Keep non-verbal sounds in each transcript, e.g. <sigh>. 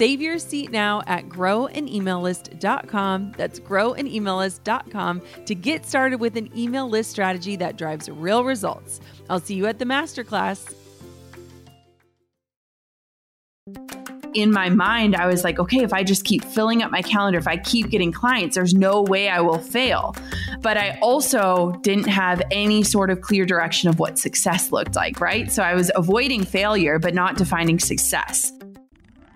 Save your seat now at growanemaillist.com. That's growanemaillist.com to get started with an email list strategy that drives real results. I'll see you at the masterclass. in my mind, I was like, okay, if I just keep filling up my calendar, if I keep getting clients, there's no way I will fail. But I also didn't have any sort of clear direction of what success looked like, right? So I was avoiding failure, but not defining success.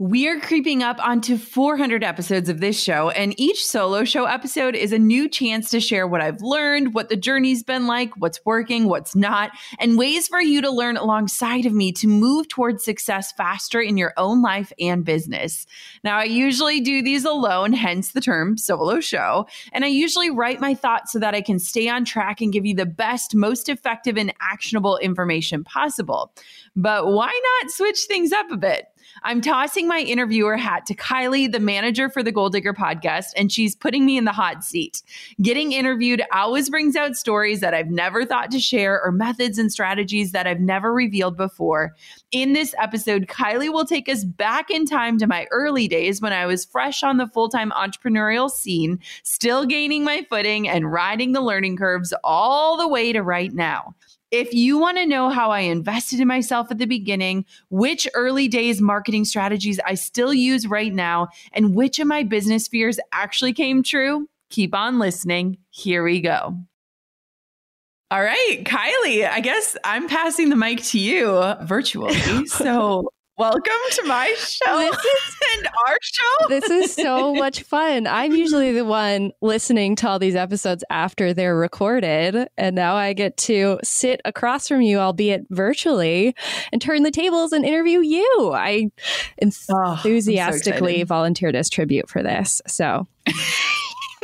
We're creeping up onto 400 episodes of this show, and each solo show episode is a new chance to share what I've learned, what the journey's been like, what's working, what's not, and ways for you to learn alongside of me to move towards success faster in your own life and business. Now, I usually do these alone, hence the term solo show, and I usually write my thoughts so that I can stay on track and give you the best, most effective, and actionable information possible. But why not switch things up a bit? I'm tossing my interviewer hat to Kylie, the manager for the Goal Digger podcast, and she's putting me in the hot seat. Getting interviewed always brings out stories that I've never thought to share or methods and strategies that I've never revealed before. In this episode, Kylie will take us back in time to my early days when I was fresh on the full time entrepreneurial scene, still gaining my footing and riding the learning curves all the way to right now. If you want to know how I invested in myself at the beginning, which early days marketing strategies I still use right now, and which of my business fears actually came true, keep on listening. Here we go. All right, Kylie, I guess I'm passing the mic to you virtually. <laughs> So, Welcome to my show this is, <laughs> and our show. This is so <laughs> much fun. I'm usually the one listening to all these episodes after they're recorded. And now I get to sit across from you, albeit virtually, and turn the tables and interview you. I oh, enthusiastically oh, so volunteered as tribute for this. So. <laughs>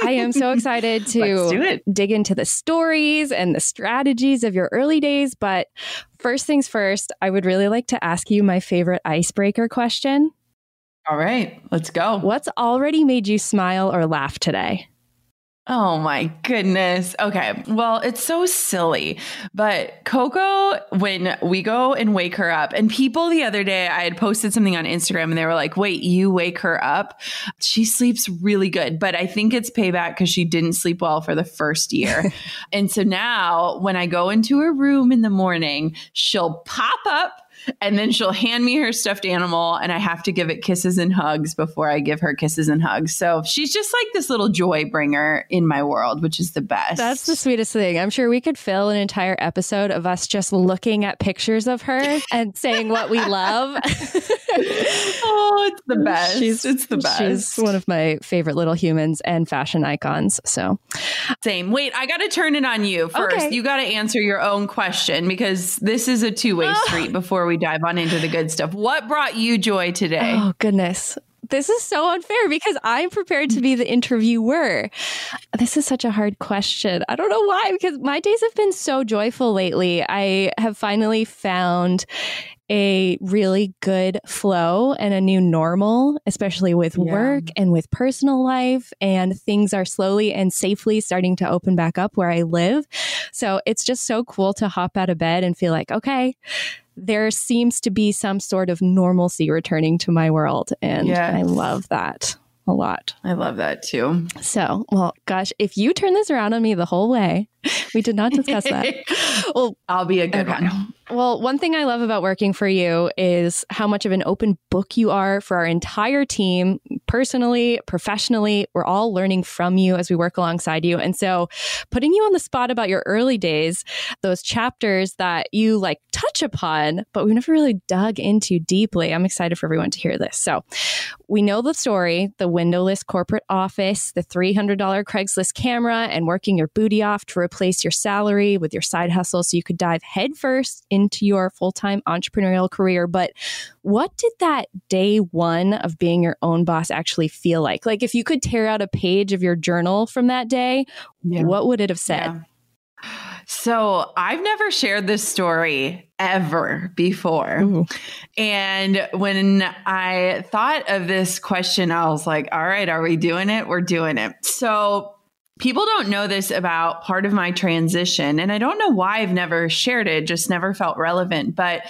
<laughs> I am so excited to dig into the stories and the strategies of your early days. But first things first, I would really like to ask you my favorite icebreaker question. All right, let's go. What's already made you smile or laugh today? Oh my goodness. Okay. Well, it's so silly. But Coco, when we go and wake her up, and people the other day, I had posted something on Instagram and they were like, wait, you wake her up? She sleeps really good. But I think it's payback because she didn't sleep well for the first year. <laughs> and so now when I go into her room in the morning, she'll pop up and then she'll hand me her stuffed animal and I have to give it kisses and hugs before I give her kisses and hugs. So she's just like this little joy bringer in my world, which is the best. That's the sweetest thing. I'm sure we could fill an entire episode of us just looking at pictures of her <laughs> and saying what we love. <laughs> oh, it's the best. She's, it's the best. She's one of my favorite little humans and fashion icons. So same. Wait, I got to turn it on you first. Okay. You got to answer your own question because this is a two way oh. street before we dive on into the good stuff. What brought you joy today? Oh, goodness. this is so unfair because I'm prepared to be the interviewer. This is such a hard question. I don't know why, because my days have been so joyful lately. I have finally found a really good flow and a new normal, especially with yeah. work and with personal life. And things are slowly and safely starting to open back up where I live. So it's just so cool to hop out of bed and feel like, okay, there seems to be some sort of normalcy returning to my world. And yes. I love that a lot. I love that too. So, well, gosh, if you turn this around on me the whole way, <laughs> we did not discuss that. <laughs> well, I'll be a good okay. one. Well, one thing I love about working for you is how much of an open book you are for our entire team, personally, professionally. We're all learning from you as we work alongside you. And so, putting you on the spot about your early days, those chapters that you like touch upon, but we've never really dug into deeply. I'm excited for everyone to hear this. So, we know the story the windowless corporate office, the $300 Craigslist camera, and working your booty off to replace your salary with your side hustle so you could dive headfirst into your full time entrepreneurial career. But what did that day one of being your own boss actually feel like? Like, if you could tear out a page of your journal from that day, yeah. what would it have said? Yeah. So I've never shared this story ever before. Ooh. And when I thought of this question, I was like, all right, are we doing it? We're doing it. So people don't know this about part of my transition. And I don't know why I've never shared it, just never felt relevant. But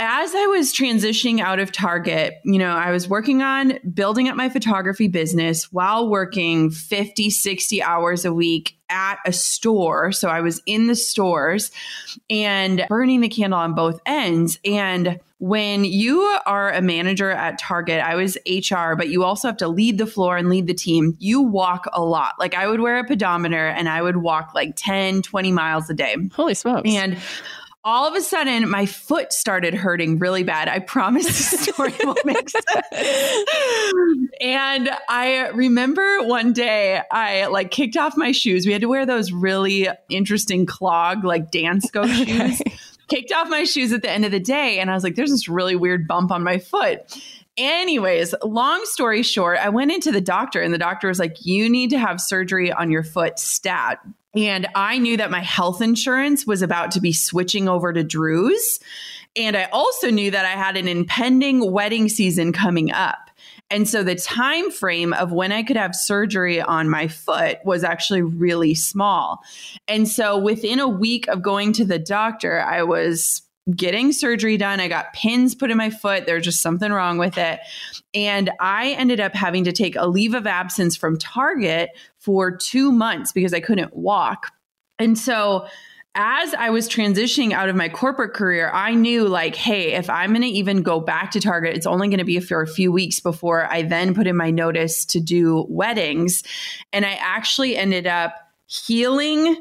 as I was transitioning out of Target, you know, I was working on building up my photography business while working 50, 60 hours a week at a store. So I was in the stores and burning the candle on both ends. And when you are a manager at Target, I was HR, but you also have to lead the floor and lead the team. You walk a lot. Like I would wear a pedometer and I would walk like 10, 20 miles a day. Holy smokes. And all of a sudden my foot started hurting really bad. I promise the story will make sense. and I remember one day I like kicked off my shoes. We had to wear those really interesting clog like Dansko <laughs> shoes kicked off my shoes at the end of the day and I was like, there's this really weird bump on my foot. Anyways, long story short, I went into the doctor and the doctor was like, you need to have surgery on your foot stat. And I knew that my health insurance was about to be switching over to Drew's. And I also knew that I had an impending wedding season coming up. And so the time frame of when I could have surgery on my foot was actually really small. And so within a week of going to the doctor, I was getting surgery done. I got pins put in my foot. There's just something wrong with it. And I ended up having to take a leave of absence from Target for 2 months because I couldn't walk. And so as I was transitioning out of my corporate career, I knew like, hey, if I'm going to even go back to Target, it's only going to be for a few weeks before I then put in my notice to do weddings. And I actually ended up healing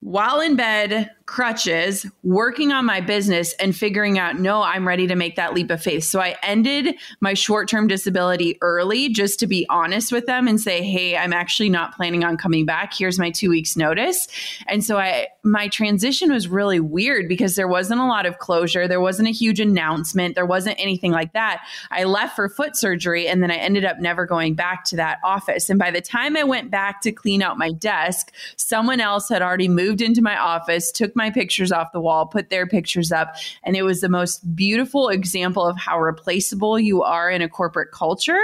while in bed, crutches, working on my business and figuring out, no, I'm ready to make that leap of faith. So I ended my short term disability early just to be honest with them and say, hey, I'm actually not planning on coming back. Here's my two weeks notice. And so I, my transition was really weird because there wasn't a lot of closure. There wasn't a huge announcement. There wasn't anything like that. I left for foot surgery and then I ended up never going back to that office. And by the time I went back to clean out my desk, someone else had already moved into my office, took my pictures off the wall, put their pictures up. And it was the most beautiful example of how replaceable you are in a corporate culture.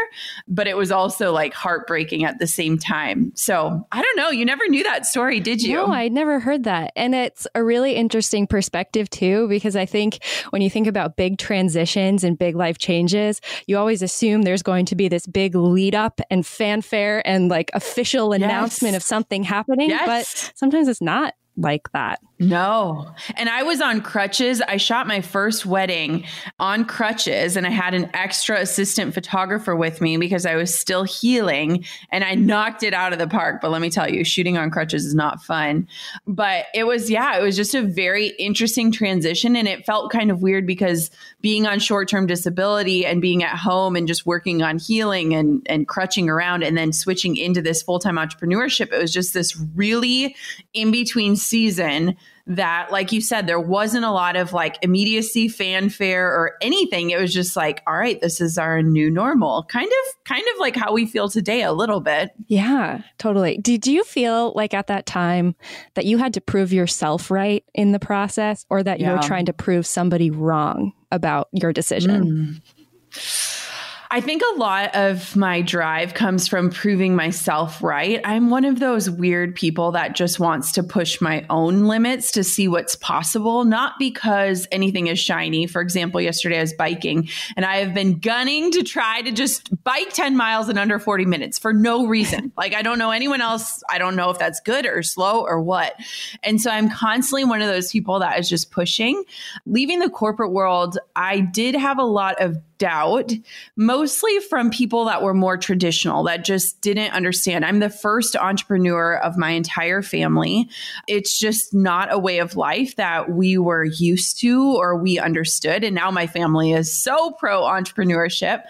But it was also like heartbreaking at the same time. So I don't know. You never knew that story, did you? No, I never heard that. And it's a really interesting perspective, too, because I think when you think about big transitions and big life changes, you always assume there's going to be this big lead up and fanfare and like official announcement yes. of something happening. Yes. But sometimes it's not like that. No. And I was on crutches. I shot my first wedding on crutches and I had an extra assistant photographer with me because I was still healing and I knocked it out of the park. But let me tell you, shooting on crutches is not fun. But it was, yeah, it was just a very interesting transition. And it felt kind of weird because being on short term disability and being at home and just working on healing and, and crutching around and then switching into this full time entrepreneurship, it was just this really in between season that, like you said, there wasn't a lot of like immediacy, fanfare, or anything. It was just like, all right, this is our new normal. Kind of, kind of like how we feel today a little bit. Yeah, totally. Did you feel like at that time that you had to prove yourself right in the process or that yeah. you were trying to prove somebody wrong about your decision? Mm. I think a lot of my drive comes from proving myself right. I'm one of those weird people that just wants to push my own limits to see what's possible, not because anything is shiny. For example, yesterday I was biking and I have been gunning to try to just bike 10 miles in under 40 minutes for no reason. <laughs> like, I don't know anyone else. I don't know if that's good or slow or what. And so I'm constantly one of those people that is just pushing. Leaving the corporate world, I did have a lot of doubt, mostly from people that were more traditional, that just didn't understand. I'm the first entrepreneur of my entire family. It's just not a way of life that we were used to or we understood. And now my family is so pro entrepreneurship.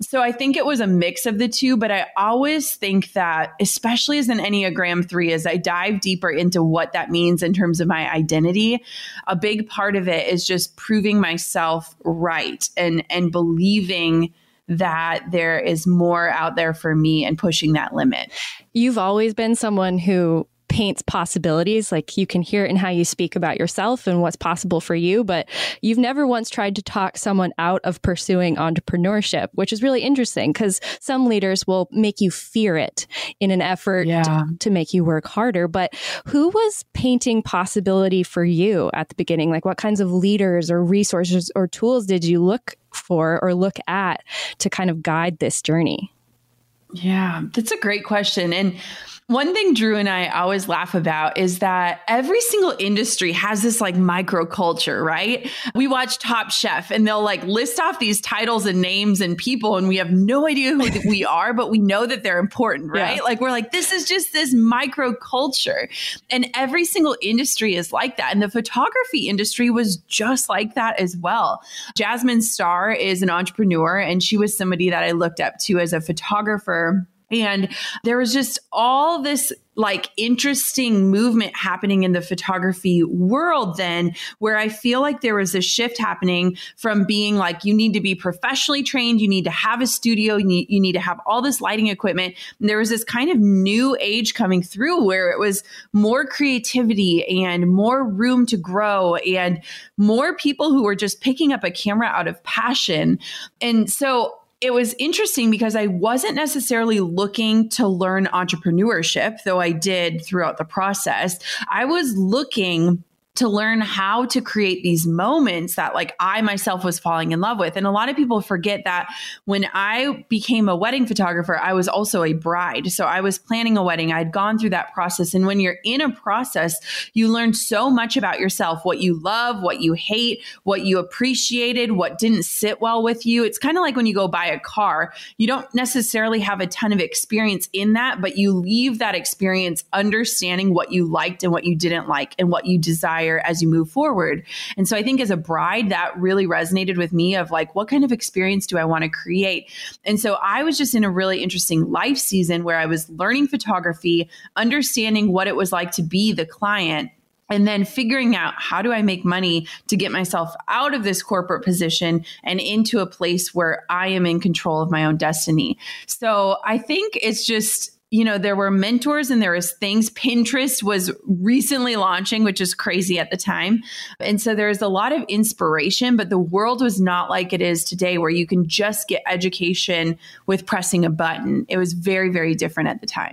So I think it was a mix of the two, but I always think that, especially as an Enneagram 3, as I dive deeper into what that means in terms of my identity, a big part of it is just proving myself right and and believing that there is more out there for me and pushing that limit. You've always been someone who paints possibilities. Like you can hear it in how you speak about yourself and what's possible for you, but you've never once tried to talk someone out of pursuing entrepreneurship, which is really interesting because some leaders will make you fear it in an effort yeah. to, to make you work harder. But who was painting possibility for you at the beginning? Like what kinds of leaders or resources or tools did you look for or look at to kind of guide this journey? Yeah, that's a great question. And one thing Drew and I always laugh about is that every single industry has this like microculture, right? We watch Top Chef and they'll like list off these titles and names and people, and we have no idea who we are, but we know that they're important, right? Yeah. Like we're like, this is just this microculture. And every single industry is like that. And the photography industry was just like that as well. Jasmine Star is an entrepreneur, and she was somebody that I looked up to as a photographer and there was just all this like interesting movement happening in the photography world then where I feel like there was a shift happening from being like you need to be professionally trained, you need to have a studio, you need, you need to have all this lighting equipment. And there was this kind of new age coming through where it was more creativity and more room to grow and more people who were just picking up a camera out of passion. And so it was interesting because I wasn't necessarily looking to learn entrepreneurship, though I did throughout the process. I was looking to learn how to create these moments that like I myself was falling in love with. And a lot of people forget that when I became a wedding photographer, I was also a bride. So I was planning a wedding. I'd gone through that process. And when you're in a process, you learn so much about yourself, what you love, what you hate, what you appreciated, what didn't sit well with you. It's kind of like when you go buy a car, you don't necessarily have a ton of experience in that, but you leave that experience understanding what you liked and what you didn't like and what you desire as you move forward. And so I think as a bride, that really resonated with me of like, what kind of experience do I want to create? And so I was just in a really interesting life season where I was learning photography, understanding what it was like to be the client and then figuring out how do I make money to get myself out of this corporate position and into a place where I am in control of my own destiny. So I think it's just you know, there were mentors and there was things. <laughs> Pinterest was recently launching, which is crazy at the time. And so there's a lot of inspiration, but the world was not like it is today where you can just get education with pressing a button. It was very, very different at the time.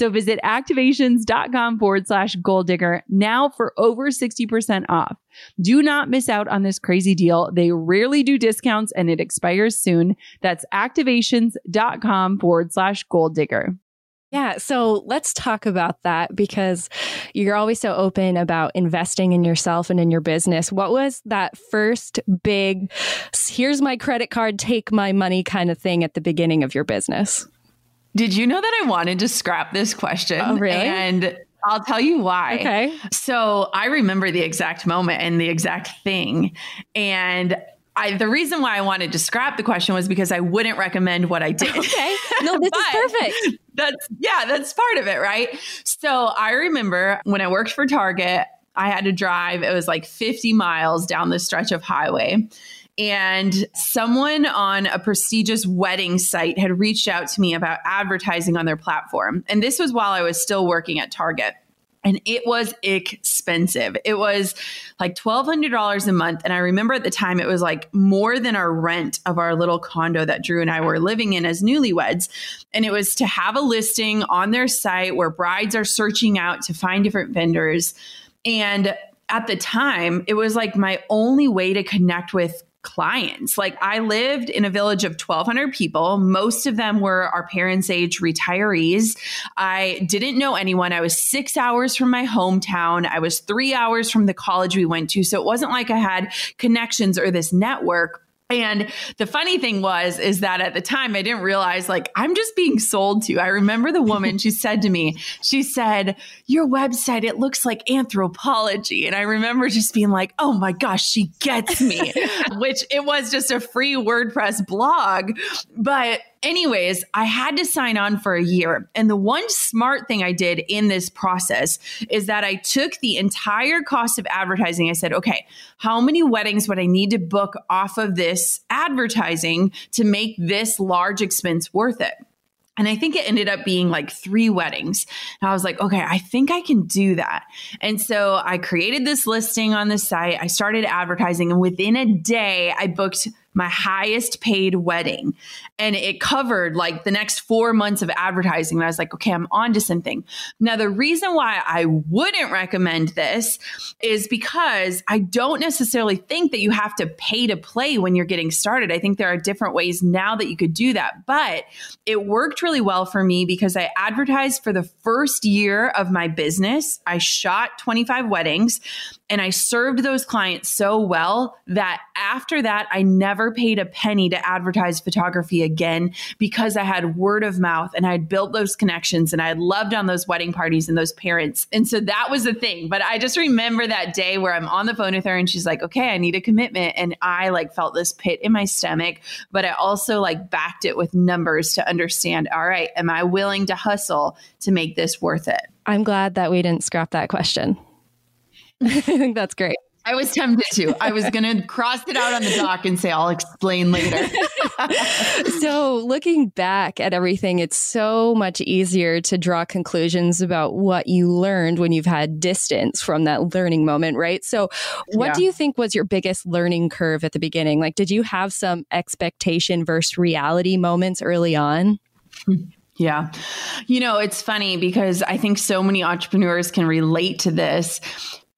Visit activations.com forward slash goal digger now for over 60% off. Do not miss out on this crazy deal. They rarely do discounts and it expires soon. That's activations.com forward slash goal digger. Yeah, so let's talk about that because you're always so open about investing in yourself and in your business. What was that first big, here's my credit card, take my money kind of thing at the beginning of your business? Did you know that I wanted to scrap this question? Oh, really? And I'll tell you why. Okay. So I remember the exact moment and the exact thing. And I, the reason why I wanted to scrap the question was because I wouldn't recommend what I did. Okay. <laughs> No, this is perfect. That's, yeah, that's part of it, right? So I remember when I worked for Target, I had to drive, it was like 50 miles down the stretch of highway. And someone on a prestigious wedding site had reached out to me about advertising on their platform. And this was while I was still working at Target. And it was expensive. It was like $1,200 a month. And I remember at the time it was like more than our rent of our little condo that Drew and I were living in as newlyweds. And it was to have a listing on their site where brides are searching out to find different vendors. And at the time, it was like my only way to connect with clients. Like I lived in a village of 1200 people. Most of them were our parents' age retirees. I didn't know anyone. I was 6 hours from my hometown. I was 3 hours from the college we went to. So it wasn't like I had connections or this network. And the funny thing was, is that at the time I didn't realize like I'm just being sold to. I remember the woman, she said to me, she said, Your website, it looks like Anthropologie. And I remember just being like, Oh my gosh, she gets me, <laughs> which it was just a free WordPress blog. But anyways, I had to sign on for a year. And the one smart thing I did in this process is that I took the entire cost of advertising. I said, okay, how many weddings would I need to book off of this advertising to make this large expense worth it? And I think it ended up being like three weddings. And I was like, okay, I think I can do that. And so I created this listing on the site. I started advertising, and within a day, I booked my highest paid wedding. And it covered like the next four months of advertising. And I was like, okay, I'm on to something. Now, the reason why I wouldn't recommend this is because I don't necessarily think that you have to pay to play when you're getting started. I think there are different ways now that you could do that. But it worked really well for me because I advertised for the first year of my business. I shot 25 weddings and I served those clients so well that after that, I never paid a penny to advertise photography again because I had word of mouth and I had built those connections and I had loved on those wedding parties and those parents. And so that was the thing. But I just remember that day where I'm on the phone with her and she's like, okay, I need a commitment. And I like felt this pit in my stomach, but I also like backed it with numbers to understand, all right, am I willing to hustle to make this worth it? I'm glad that we didn't scrap that question. I <laughs> think that's great. I was tempted to. I was going to cross it out on the doc and say, I'll explain later. <laughs> so, looking back at everything, it's so much easier to draw conclusions about what you learned when you've had distance from that learning moment, right? So, what yeah. do you think was your biggest learning curve at the beginning? Like, did you have some expectation versus reality moments early on? <laughs> Yeah. You know, it's funny because I think so many entrepreneurs can relate to this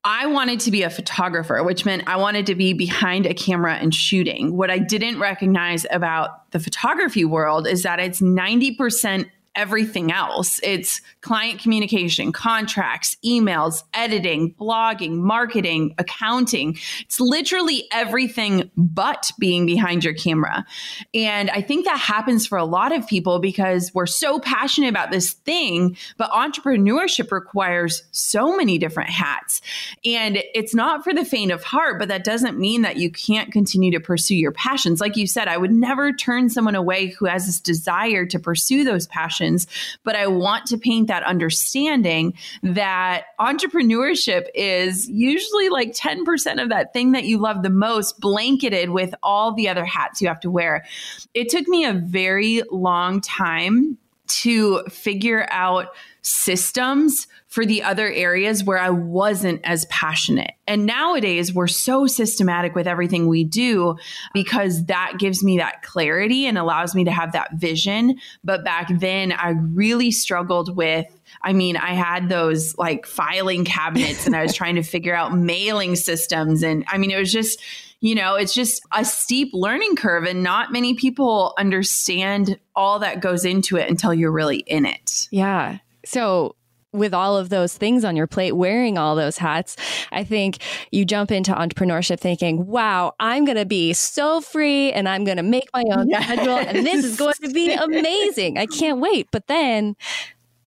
I wanted to be a photographer, which meant I wanted to be behind a camera and shooting. What I didn't recognize about the photography world is that it's 90% everything else. It's client communication, contracts, emails, editing, blogging, marketing, accounting. It's literally everything but being behind your camera. And I think that happens for a lot of people because we're so passionate about this thing, but entrepreneurship requires so many different hats. And it's not for the faint of heart, but that doesn't mean that you can't continue to pursue your passions. Like you said, I would never turn someone away who has this desire to pursue those passions passions. But I want to paint that understanding that entrepreneurship is usually like 10% of that thing that you love the most, blanketed with all the other hats you have to wear. It took me a very long time to figure out systems for the other areas where I wasn't as passionate. And nowadays, we're so systematic with everything we do because that gives me that clarity and allows me to have that vision. But back then, I really struggled with. I mean, I had those like filing cabinets and I was <laughs> trying to figure out mailing systems. And I mean, it was just, you know, it's just a steep learning curve, and not many people understand all that goes into it until you're really in it. Yeah. So, with all of those things on your plate, wearing all those hats, I think you jump into entrepreneurship thinking, wow, I'm going to be so free and I'm going to make my own yes. schedule and this is going to be <laughs> amazing. I can't wait. But then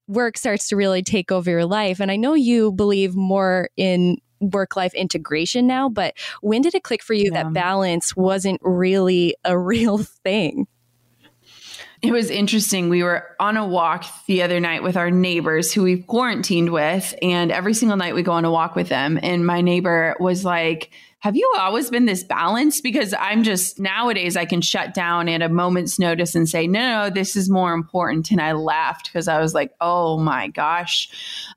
work starts to really take over your life. And I know you believe more in work life integration now, but when did it click for you yeah. that balance wasn't really a <laughs> real thing? It was interesting. We were on a walk the other night with our neighbors who we've quarantined with. And every single night we go on a walk with them. And my neighbor was like, Have you always been this balanced? Because I'm just nowadays I can shut down at a moment's notice and say, No, no, this is more important. And I laughed because I was like, Oh my gosh.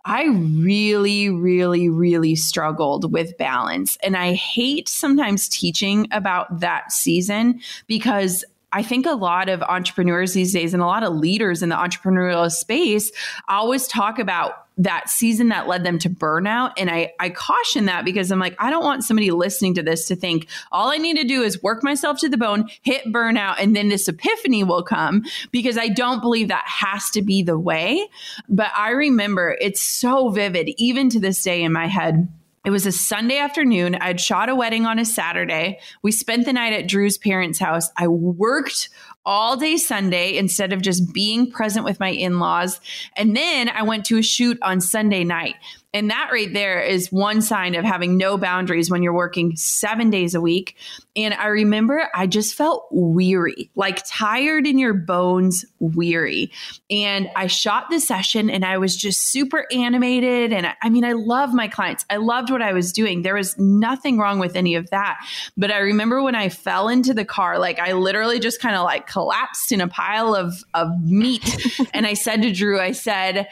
I really, really, really struggled with balance. And I hate sometimes teaching about that season because I think a lot of entrepreneurs these days and a lot of leaders in the entrepreneurial space always talk about that season that led them to burnout. And I, I caution that because I'm like, I don't want somebody listening to this to think all I need to do is work myself to the bone, hit burnout, and then this epiphany will come because I don't believe that has to be the way. But I remember it's so vivid, even to this day in my head it was a Sunday afternoon. I'd shot a wedding on a Saturday. We spent the night at Drew's parents' house. I worked all day Sunday instead of just being present with my in laws. And then I went to a shoot on Sunday night. And that right there is one sign of having no boundaries when you're working seven days a week. And I remember I just felt weary, like tired in your bones, weary. And I shot the session and I was just super animated. And I, I mean, I love my clients. I loved what I was doing. There was nothing wrong with any of that. But I remember when I fell into the car, like I literally just kind of like collapsed in a pile of, of meat. <laughs> and I said to Drew, I said,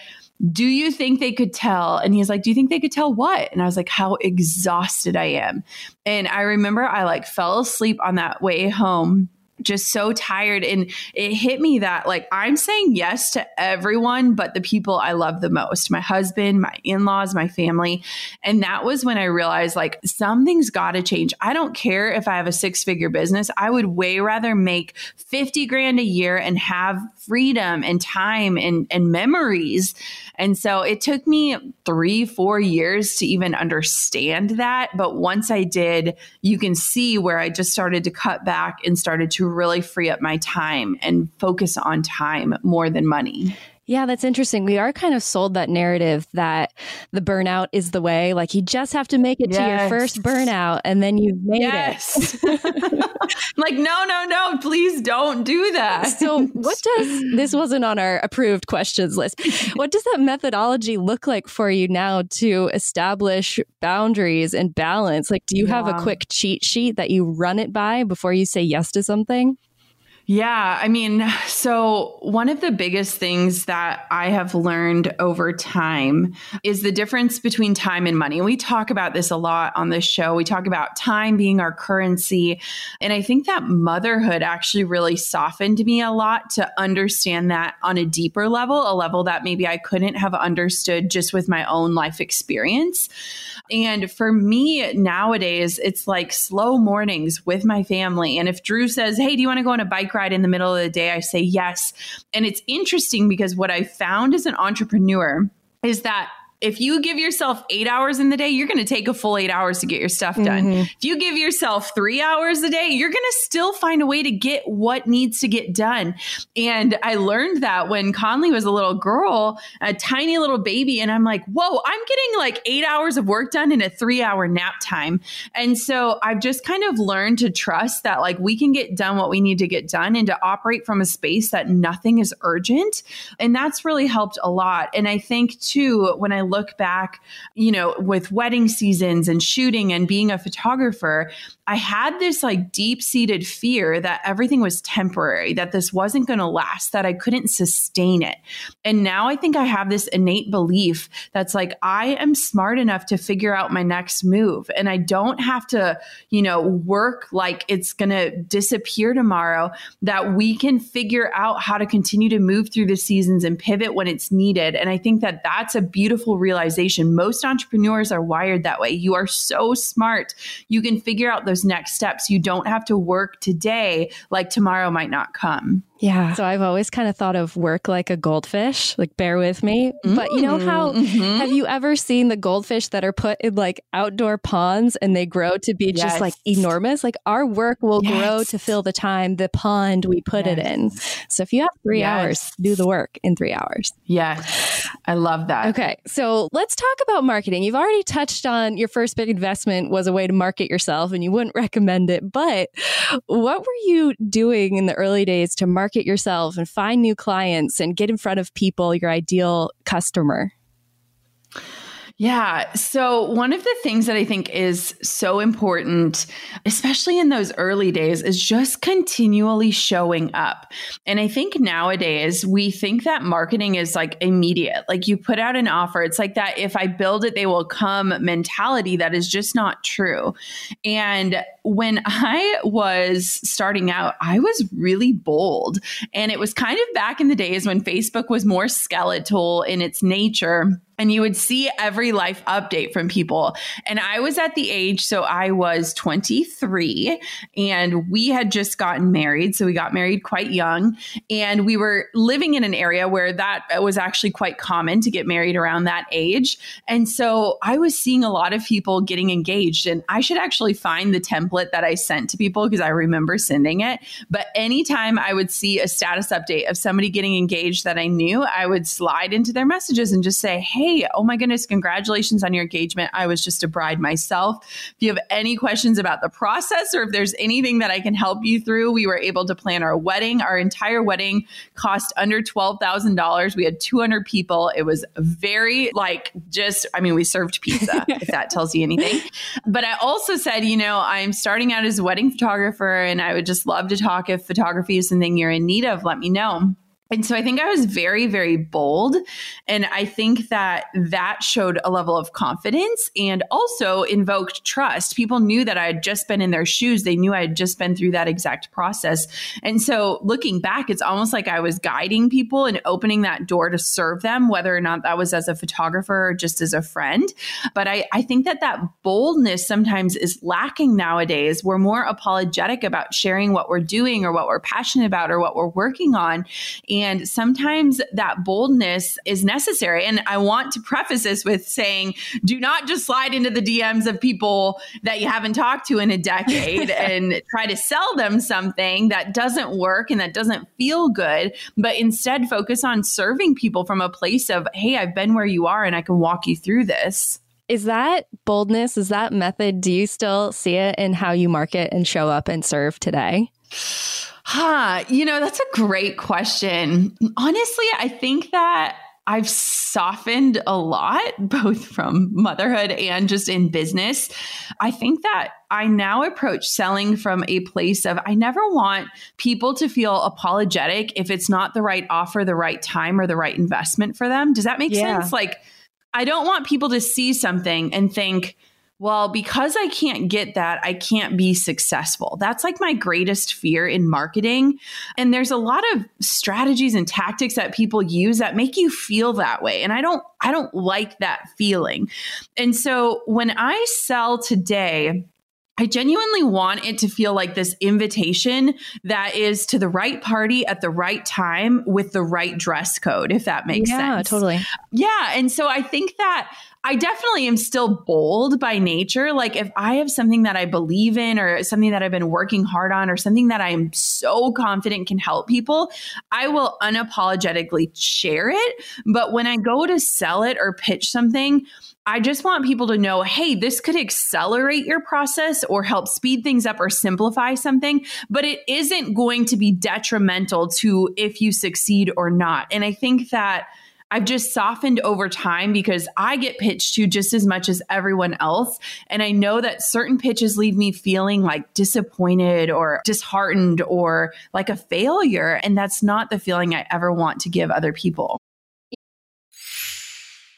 do you think they could tell? And he's like, do you think they could tell what? And I was like, how exhausted I am. And I remember I like fell asleep on that way home just so tired. And it hit me that like I'm saying yes to everyone but the people I love the most my husband my in-laws my family. And that was when I realized like something's got to change. I don't care if I have a six figure business. I would way rather make 50 grand a year and have freedom and time and and memories. And so it took me 3 4 years to even understand that. But once I did you can see where I just started to cut back and started to really free up my time and focus on time more than money. Yeah, that's interesting. We are kind of sold that narrative that the burnout is the way. Like you just have to make it yes. to your first burnout and then you've made yes. it. <laughs> like, no, no, no, please don't do that. So, what does <laughs> this wasn't on our approved questions list? What does that methodology look like for you now to establish boundaries and balance? Like, do you yeah. have a quick cheat sheet that you run it by before you say yes to something? Yeah, I mean, so one of the biggest things that I have learned over time is the difference between time and money. We talk about this a lot on this show. We talk about time being our currency. And I think that motherhood actually really softened me a lot to understand that on a deeper level, a level that maybe I couldn't have understood just with my own life experience. And for me nowadays, it's like slow mornings with my family. And if Drew says, Hey, do you want to go on a bike ride in the middle of the day? I say yes. And it's interesting because what I found as an entrepreneur is that if you give yourself eight hours in the day, you're going to take a full eight hours to get your stuff done. Mm-hmm. If you give yourself three hours a day, you're going to still find a way to get what needs to get done. And I learned that when Collins was a little girl, a tiny little baby, and I'm like, whoa, I'm getting like eight hours of work done in a three hour nap time. And so I've just kind of learned to trust that like we can get done what we need to get done and to operate from a space that nothing is urgent. And that's really helped a lot. And I think too, when I look back, you know, with wedding seasons and shooting and being a photographer, I had this like deep seated fear that everything was temporary, that this wasn't going to last, that I couldn't sustain it. And now I think I have this innate belief that's like, I am smart enough to figure out my next move. And I don't have to, you know, work like it's going to disappear tomorrow, that we can figure out how to continue to move through the seasons and pivot when it's needed. And I think that that's a beautiful realization. Most entrepreneurs are wired that way. You are so smart. You can figure out those next steps. You don't have to work today like tomorrow might not come. Yeah. So I've always kind of thought of work like a goldfish, like bear with me. Mm, but you know how mm-hmm. have you ever seen the goldfish that are put in like outdoor ponds and they grow to be yes. just like enormous? Like our work will yes. grow to fill the time, the pond we put yes. it in. So if you have three hours, do the work in three hours. Yes. I love that. Okay. So let's talk about marketing. You've already touched on your first big investment was a way to market yourself and you wouldn't <laughs> recommend it. But what were you doing in the early days to market? Market yourself and find new clients and get in front of people, your ideal customer? Yeah. So, one of the things that I think is so important, especially in those early days, is just continually showing up. And I think nowadays we think that marketing is like immediate. Like you put out an offer, it's like that if I build it, they will come mentality that is just not true. And when I was starting out, I was really bold. And it was kind of back in the days when Facebook was more skeletal in its nature and you would see every life update from people. And I was at the age, so I was 23 and we had just gotten married. So we got married quite young. And we were living in an area where that was actually quite common to get married around that age. And so I was seeing a lot of people getting engaged. And I should actually find the template that I sent to people because I remember sending it. But anytime I would see a status update of somebody getting engaged that I knew, I would slide into their messages and just say, Hey, hey, oh my goodness, congratulations on your engagement. I was just a bride myself. If you have any questions about the process or if there's anything that I can help you through, we were able to plan our wedding. Our entire wedding cost under $12,000. We had 200 people. It was very like just, I mean, we served pizza, <laughs> if that tells you anything. But I also said, you know, I'm starting out as a wedding photographer and I would just love to talk if photography is something you're in need of, let me know. And so I think I was very, very bold. And I think that that showed a level of confidence and also invoked trust. People knew that I had just been in their shoes. They knew I had just been through that exact process. And so looking back, it's almost like I was guiding people and opening that door to serve them, whether or not that was as a photographer or just as a friend. But I, I think that that boldness sometimes is lacking nowadays. We're more apologetic about sharing what we're doing or what we're passionate about or what we're working on. Sometimes that boldness is necessary. And I want to preface this with saying do not just slide into the DMs of people that you haven't talked to in a decade <laughs> and try to sell them something that doesn't work and that doesn't feel good, but instead focus on serving people from a place of, hey, I've been where you are and I can walk you through this. Is that boldness? Is that method? Do you still see it in how you market and show up and serve today? Huh. You know, that's a great question. Honestly, I think that I've softened a lot, <laughs> both from motherhood and just in business. I think that I now approach selling from a place of I never want people to feel apologetic if it's not the right offer, the right time, or the right investment for them. Does that make yeah. sense? Like, I don't want people to see something and think, well, because I can't get that, I can't be successful. That's like my greatest fear in marketing. And there's a lot of strategies and tactics that people use that make you feel that way. And I don't I don't like that feeling. And so when I sell today, I genuinely want it to feel like this invitation that is to the right party at the right time with the right dress code, if that makes yeah, sense. Yeah, totally. Yeah. And so I think that I definitely am still bold by nature. Like if I have something that I believe in or something that I've been working hard on or something that I am so confident can help people, I will unapologetically share it. But when I go to sell it or pitch something, I just want people to know, hey, this could accelerate your process or help speed things up or simplify something, but it isn't going to be detrimental to if you succeed or not. And I think that I've just softened over time because I get pitched to just as much as everyone else. And I know that certain pitches leave me feeling like disappointed or disheartened or like a failure. And that's not the feeling I ever want to give other people.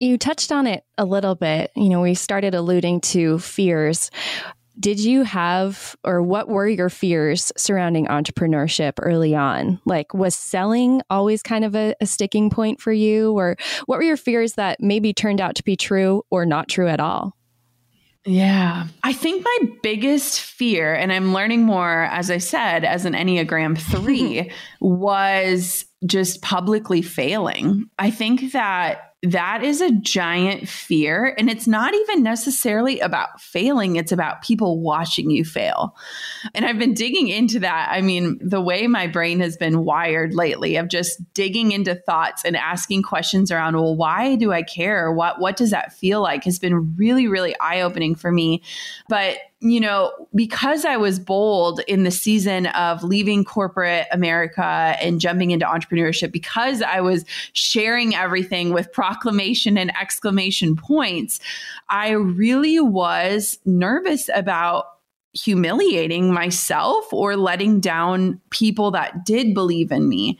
You touched on it a little bit. You know, we started alluding to fears. Did you have, or what were your fears surrounding entrepreneurship early on? Like, was selling always kind of a, a sticking point for you? Or what were your fears that maybe turned out to be true or not true at all? Yeah. I think my biggest fear, and I'm learning more, as I said, as an Enneagram 3, <laughs> was just publicly failing. I think that that is a giant fear. And it's not even necessarily about failing, it's about people watching you fail. And I've been digging into that. I mean, the way my brain has been wired lately of just digging into thoughts and asking questions around, well, why do I care? What what does that feel like has been really, really eye-opening for me. But you know, because I was bold in the season of leaving corporate America and jumping into entrepreneurship, because I was sharing everything with proclamation and exclamation points, I really was nervous about humiliating myself or letting down people that did believe in me.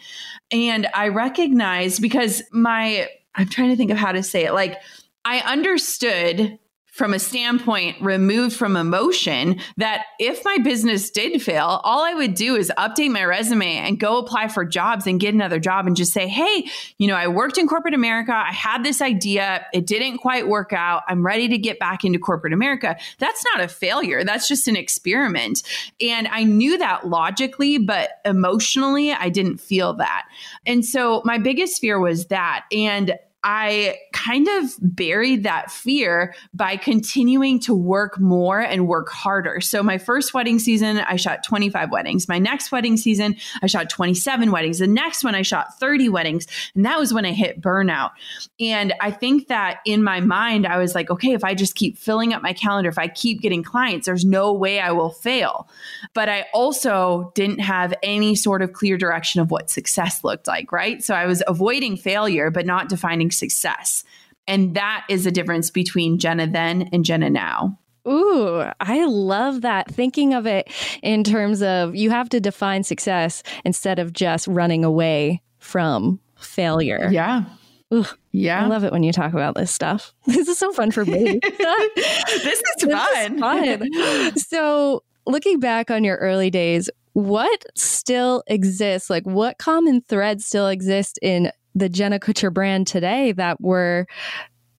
And I recognized because my, I'm trying to think of how to say it, like, I understood from a standpoint removed from emotion that if my business did fail, all I would do is update my resume and go apply for jobs and get another job and just say, hey, you know, I worked in corporate America. I had this idea. It didn't quite work out. I'm ready to get back into corporate America. That's not a failure. That's just an experiment. And I knew that logically, but emotionally, I didn't feel that. And so my biggest fear was that. And I kind of buried that fear by continuing to work more and work harder. So, my first wedding season, I shot 25 weddings. My next wedding season, I shot 27 weddings. The next one, I shot 30 weddings. And that was when I hit burnout. And I think that in my mind, I was like, okay, if I just keep filling up my calendar, if I keep getting clients, there's no way I will fail. But I also didn't have any sort of clear direction of what success looked like, right? So, I was avoiding failure, but not defining success. And that is the difference between Jenna then and Jenna now. Ooh, I love that. Thinking of it in terms of you have to define success instead of just running away from failure. Yeah. Ooh, yeah. I love it when you talk about this stuff. <laughs> This is so fun for me. <laughs> <laughs> this is fun. Is fun. so, looking back on your early days, what still exists? Like, what common threads still exist in the Jenna Kutcher brand today that were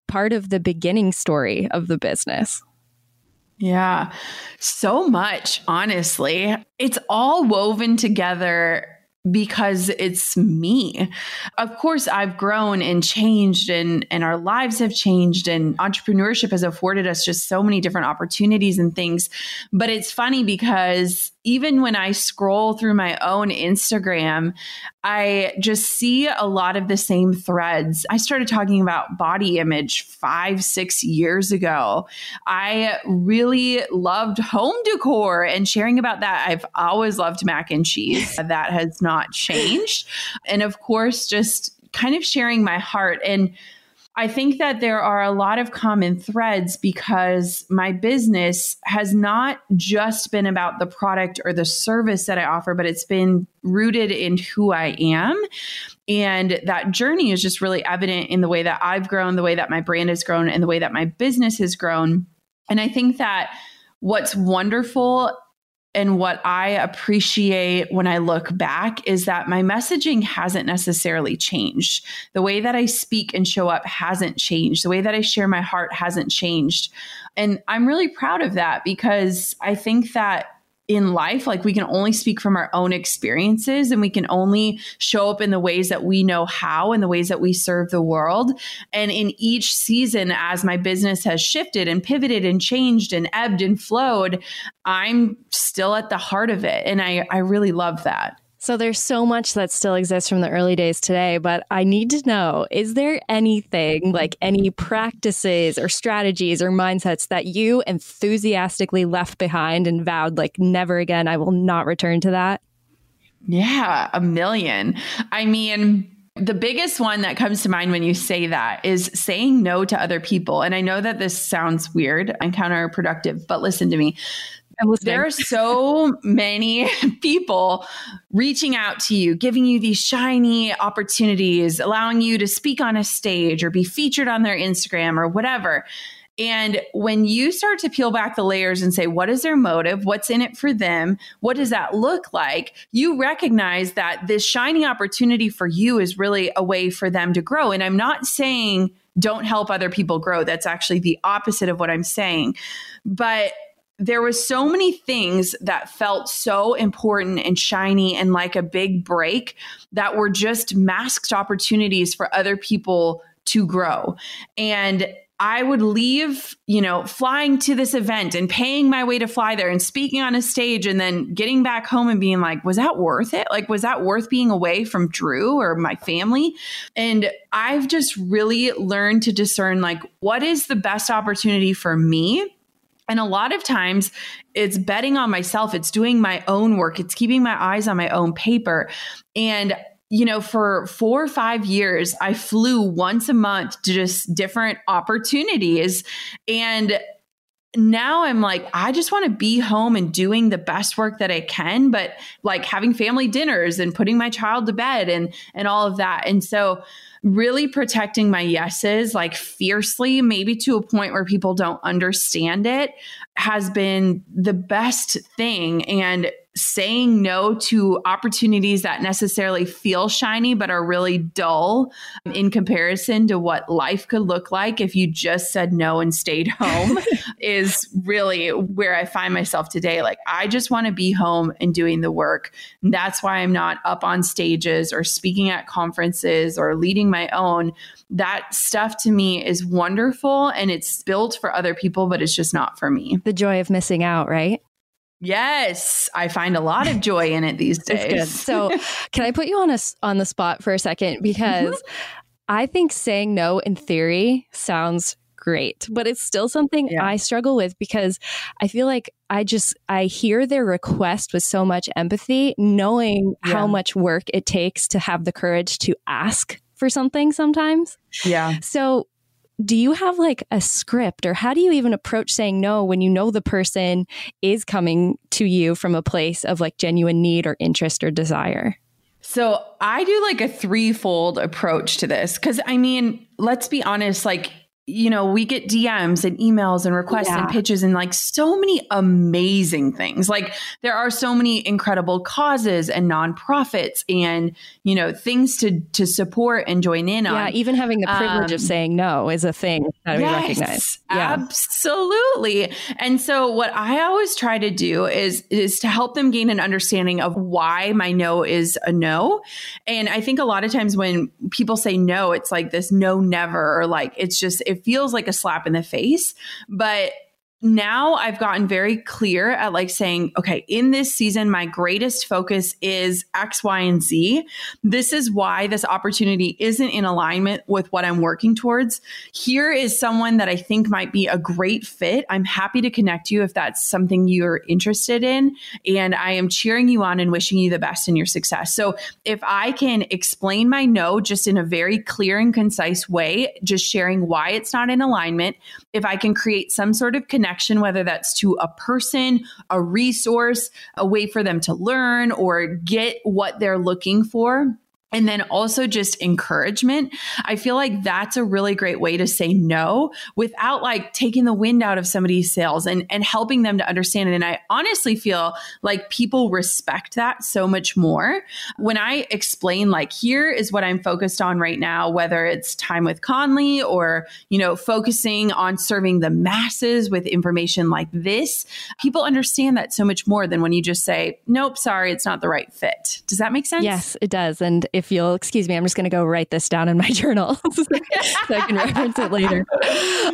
part of the beginning story of the business? Yeah, so much, honestly. It's all woven together because it's me. Of course, I've grown and changed and and our lives have changed and entrepreneurship has afforded us just so many different opportunities and things. But it's funny because even when I scroll through my own Instagram, I just see a lot of the same threads. I started talking about body image five, six years ago. I really loved home decor and sharing about that. I've always loved mac and cheese. <laughs> that has not changed. And of course, just kind of sharing my heart and I think that there are a lot of common threads because my business has not just been about the product or the service that I offer, but it's been rooted in who I am. And that journey is just really evident in the way that I've grown, the way that my brand has grown, and the way that my business has grown. And I think that what's wonderful and what I appreciate when I look back is that my messaging hasn't necessarily changed. The way that I speak and show up hasn't changed. The way that I share my heart hasn't changed. And I'm really proud of that because I think that in life, like we can only speak from our own experiences and we can only show up in the ways that we know how and the ways that we serve the world. And in each season, as my business has shifted and pivoted and changed and ebbed and flowed, I'm still at the heart of it. And I, I really love that. So there's so much that still exists from the early days today, but I need to know is there anything like any practices or strategies or mindsets that you enthusiastically left behind and vowed like never again, I will not return to that? Yeah, a million. I mean, the biggest one that comes to mind when you say that is saying no to other people. And I know that this sounds weird and counterproductive, but listen to me there are so many <laughs> people reaching out to you, giving you these shiny opportunities, allowing you to speak on a stage or be featured on their Instagram or whatever. And when you start to peel back the layers and say, what is their motive? What's in it for them? What does that look like? You recognize that this shiny opportunity for you is really a way for them to grow. And I'm not saying don't help other people grow. That's actually the opposite of what I'm saying. But there was so many things that felt so important and shiny and like a big break that were just masked opportunities for other people to grow. And I would leave, you know, flying to this event and paying my way to fly there and speaking on a stage and then getting back home and being like, was that worth it? Like, was that worth being away from Drew or my family? And I've just really learned to discern, like, what is the best opportunity for me? And a lot of times it's betting on myself, it's doing my own work, it's keeping my eyes on my own paper. And you know, for four or five years, I flew once a month to just different opportunities. And now I'm like, I just want to be home and doing the best work that I can, but like having family dinners and putting my child to bed and and all of that. And so really protecting my yeses like fiercely, maybe to a point where people don't understand it, has been the best thing. And saying no to opportunities that necessarily feel shiny but are really dull in comparison to what life could look like if you just said no and stayed <laughs> home is really where I find myself today. Like, I just want to be home and doing the work. And that's why I'm not up on stages or speaking at conferences or leading my own. That stuff to me is wonderful and it's built for other people, but it's just not for me. The joy of missing out, right? Yes, I find a lot of joy in it these days. so, <laughs> can I put you on a on the spot for a second because mm-hmm. I think saying no in theory sounds great, but it's still something yeah. I struggle with because I feel like I just I hear their request with so much empathy, knowing yeah. how much work it takes to have the courage to ask for something sometimes. Yeah. So do you have like a script or how do you even approach saying no when you know the person is coming to you from a place of like genuine need or interest or desire? So I do like a threefold approach to this because I mean, let's be honest, like you know, we get DMs and emails and requests yeah. and pitches and like so many amazing things. Like there are so many incredible causes and nonprofits and, you know, things to to support and join in yeah, on. Yeah, even having the privilege um, of saying no is a thing that yes, we recognize. Yeah. Absolutely. And so what I always try to do is is to help them gain an understanding of why my no is a no. And I think a lot of times when people say no, it's like this no never or like it's just if feels like a slap in the face, but now I've gotten very clear at like saying, okay, in this season, my greatest focus is X, Y, and Z. This is why this opportunity isn't in alignment with what I'm working towards. Here is someone that I think might be a great fit. I'm happy to connect you if that's something you're interested in. And I am cheering you on and wishing you the best in your success. So if I can explain my no just in a very clear and concise way, just sharing why it's not in alignment, if I can create some sort of connection whether that's to a person, a resource, a way for them to learn or get what they're looking for and then also just encouragement. I feel like that's a really great way to say no without like taking the wind out of somebody's sails and, and helping them to understand it. And I honestly feel like people respect that so much more. When I explain, like, here is what I'm focused on right now, whether it's time with Conley or, you know, focusing on serving the masses with information like this, people understand that so much more than when you just say, nope, sorry, it's not the right fit. Does that make sense? Yes, it does. And if you'll excuse me, I'm just going to go write this down in my <laughs> journal <laughs> so I can reference it later.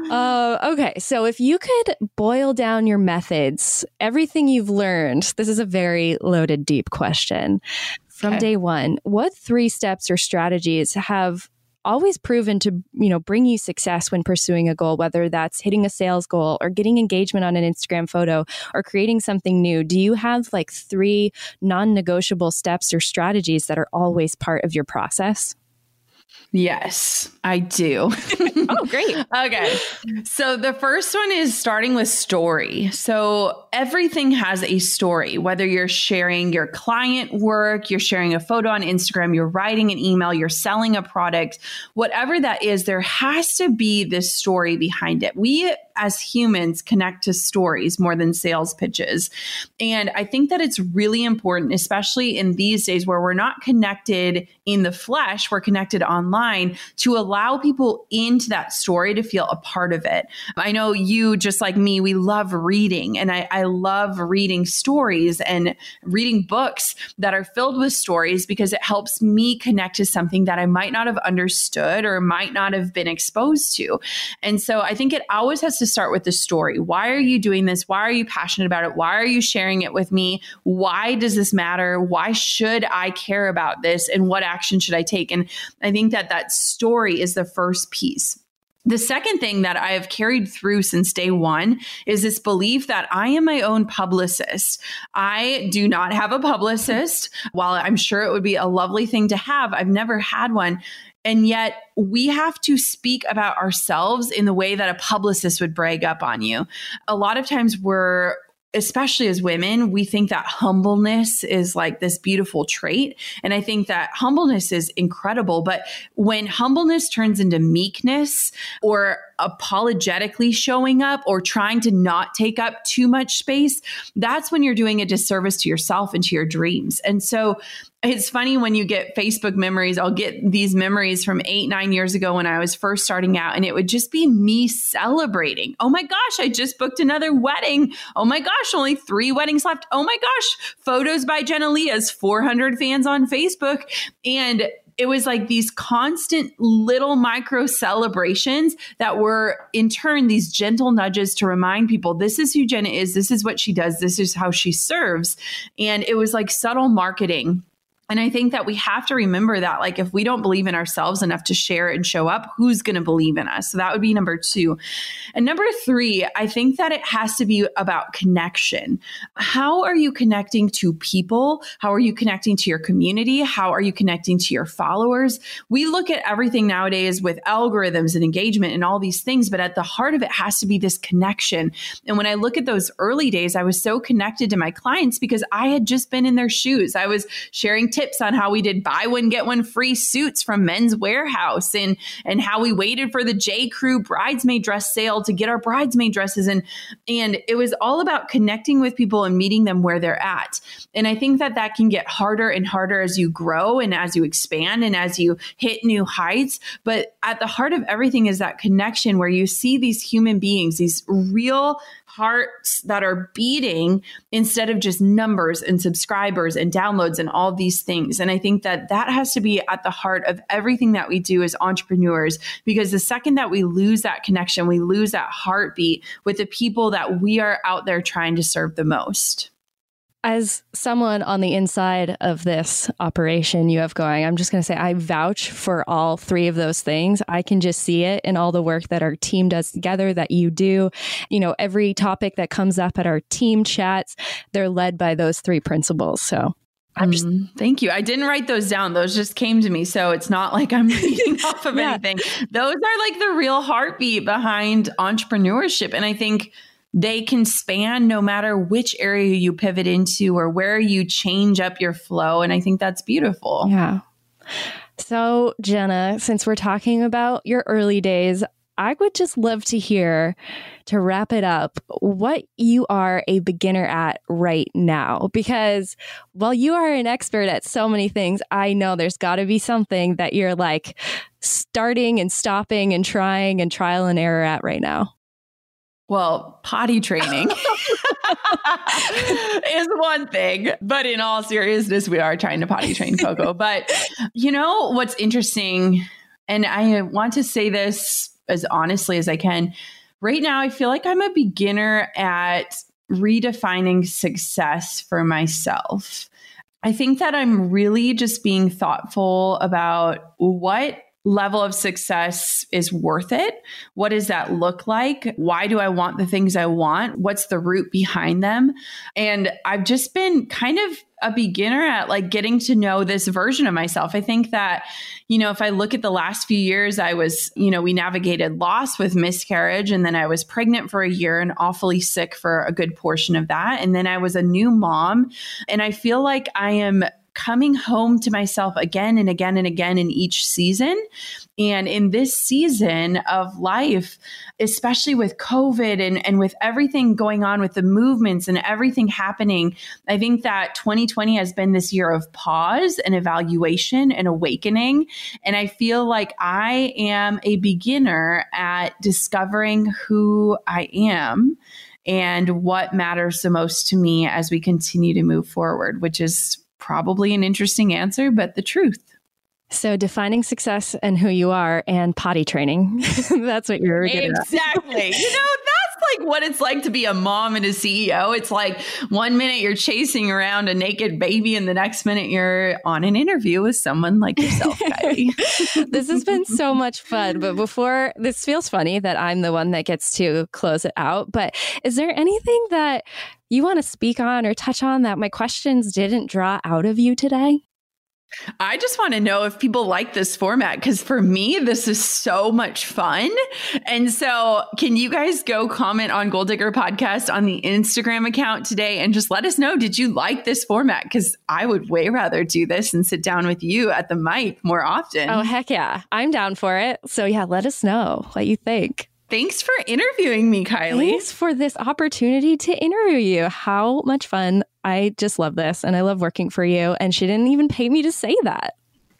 Uh, okay. So if you could boil down your methods, everything you've learned, this is a very loaded, deep question. From okay. day one, what three steps or strategies have always proven to you know bring you success when pursuing a goal whether that's hitting a sales goal or getting engagement on an instagram photo or creating something new. Do you have like three non-negotiable steps or strategies that are always part of your process Yes, I do. <laughs> oh, great. <laughs> okay. So the first one is starting with story. So everything has a story, whether you're sharing your client work, you're sharing a photo on Instagram, you're writing an email, you're selling a product, whatever that is, there has to be this story behind it. We as humans connect to stories more than sales pitches. And I think that it's really important, especially in these days where we're not connected in the flesh, we're connected online to allow people into that story to feel a part of it. I know you, just like me, we love reading and I, I love reading stories and reading books that are filled with stories because it helps me connect to something that I might not have understood or might not have been exposed to. And so I think it always has to start with the story. Why are you doing this? Why are you passionate about it? Why are you sharing it with me? Why does this matter? Why should I care about this? And what action should I take? And I think that that story is the first piece. The second thing that I have carried through since day one is this belief that I am my own publicist. I do not have a publicist. While I'm sure it would be a lovely thing to have, I've never had one. And yet we have to speak about ourselves in the way that a publicist would brag up on you. A lot of times we're especially as women, we think that humbleness is like this beautiful trait. And I think that humbleness is incredible. But when humbleness turns into meekness or apologetically showing up or trying to not take up too much space, that's when you're doing a disservice to yourself and to your dreams. And so it's funny when you get Facebook memories. I'll get these memories from eight, nine years ago when I was first starting out, and it would just be me celebrating. Oh my gosh, I just booked another wedding. Oh my gosh, only three weddings left. Oh my gosh, photos by Jenna Leah's 400 fans on Facebook. And it was like these constant little micro celebrations that were in turn these gentle nudges to remind people this is who Jenna is, this is what she does, this is how she serves. And it was like subtle marketing and I think that we have to remember that, like, if we don't believe in ourselves enough to share and show up, who's going to believe in us? So that would be number two. And number three, I think that it has to be about connection. How are you connecting to people? How are you connecting to your community? How are you connecting to your followers? We look at everything nowadays with algorithms and engagement and all these things, but at the heart of it has to be this connection. And when I look at those early days, I was so connected to my clients because I had just been in their shoes. I was sharing tips on how we did buy one get one free suits from Men's Wearhouse and and how we waited for the J. Crew bridesmaid dress sale to get our bridesmaid dresses. And and it was all about connecting with people and meeting them where they're at. And I think that that can get harder and harder as you grow and as you expand and as you hit new heights, but at the heart of everything is that connection where you see these human beings, these real hearts that are beating instead of just numbers and subscribers and downloads and all these things. And I think that that has to be at the heart of everything that we do as entrepreneurs because the second that we lose that connection, we lose that heartbeat with the people that we are out there trying to serve the most as someone on the inside of this operation you have going, I'm just going to say I vouch for all three of those things. I can just see it in all the work that our team does together, that you do. You know, every topic that comes up at our team chats, they're led by those three principles. So I'm just mm, thank you. I didn't write those down. Those just came to me. So it's not like I'm <laughs> reading <laughs> off of yeah. anything. Those are like the real heartbeat behind entrepreneurship. And I think they can span no matter which area you pivot into or where you change up your flow. And I think that's beautiful. Yeah. So, Jenna, since we're talking about your early days, I would just love to hear, to wrap it up, what you are a beginner at right now. Because while you are an expert at so many things, I know there's got to be something that you're like starting and stopping and trying and trial and error at right now. Well, potty <laughs> training is one thing, but in all seriousness, we are trying to potty train <laughs> Coco. but you know what's interesting, and I want to say this as honestly as I can. Right now, I feel like I'm a beginner at redefining success for myself. I think that I'm really just being thoughtful about what level of success is worth it? What does that look like? Why do I want the things I want? What's the root behind them? And I've just been kind of a beginner at like getting to know this version of myself. I think that, you know, if I look at the last few years, I was, you know, we navigated loss with miscarriage and then I was pregnant for a year and awfully sick for a good portion of that. And then I was a new mom. And I feel like I am coming home to myself again and again and again in each season. And in this season of life, especially with COVID and, and with everything going on with the movements and everything happening, I think that 2020 has been this year of pause and evaluation and awakening. And I feel like I am a beginner at discovering who I am and what matters the most to me as we continue to move forward, which is probably an interesting answer, but the truth. So defining success and who you are and potty training. <laughs> that's what you're Exactly. you know, that's <laughs> like what it's like to be a mom and a CEO. It's like one minute you're chasing around a naked baby and the next minute you're on an interview with someone like yourself, <laughs> this has been so much fun. But before this feels funny that I'm the one that gets to close it out. But is there anything that you want to speak on or touch on that my questions didn't draw out of you today? I just want to know if people like this format because for me, this is so much fun. And so, can you guys go comment on Goal Digger Podcast on the Instagram account today and just let us know did you like this format? Because I would way rather do this and sit down with you at the mic more often. Oh, heck yeah. I'm down for it. So, yeah, let us know what you think. Thanks for interviewing me, Kylie. Thanks for this opportunity to interview you. How much fun. I just love this and I love working for you. And she didn't even pay me to say that.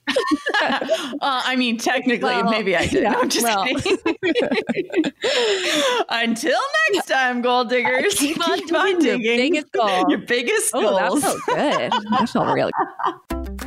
<laughs> well, I mean, technically, well, maybe I did. Yeah, I'm just well. kidding. <laughs> Until next time, goal diggers. Keep on, keep digging. Your biggest goal. Your biggest oh, goals. That felt good. That felt really <laughs>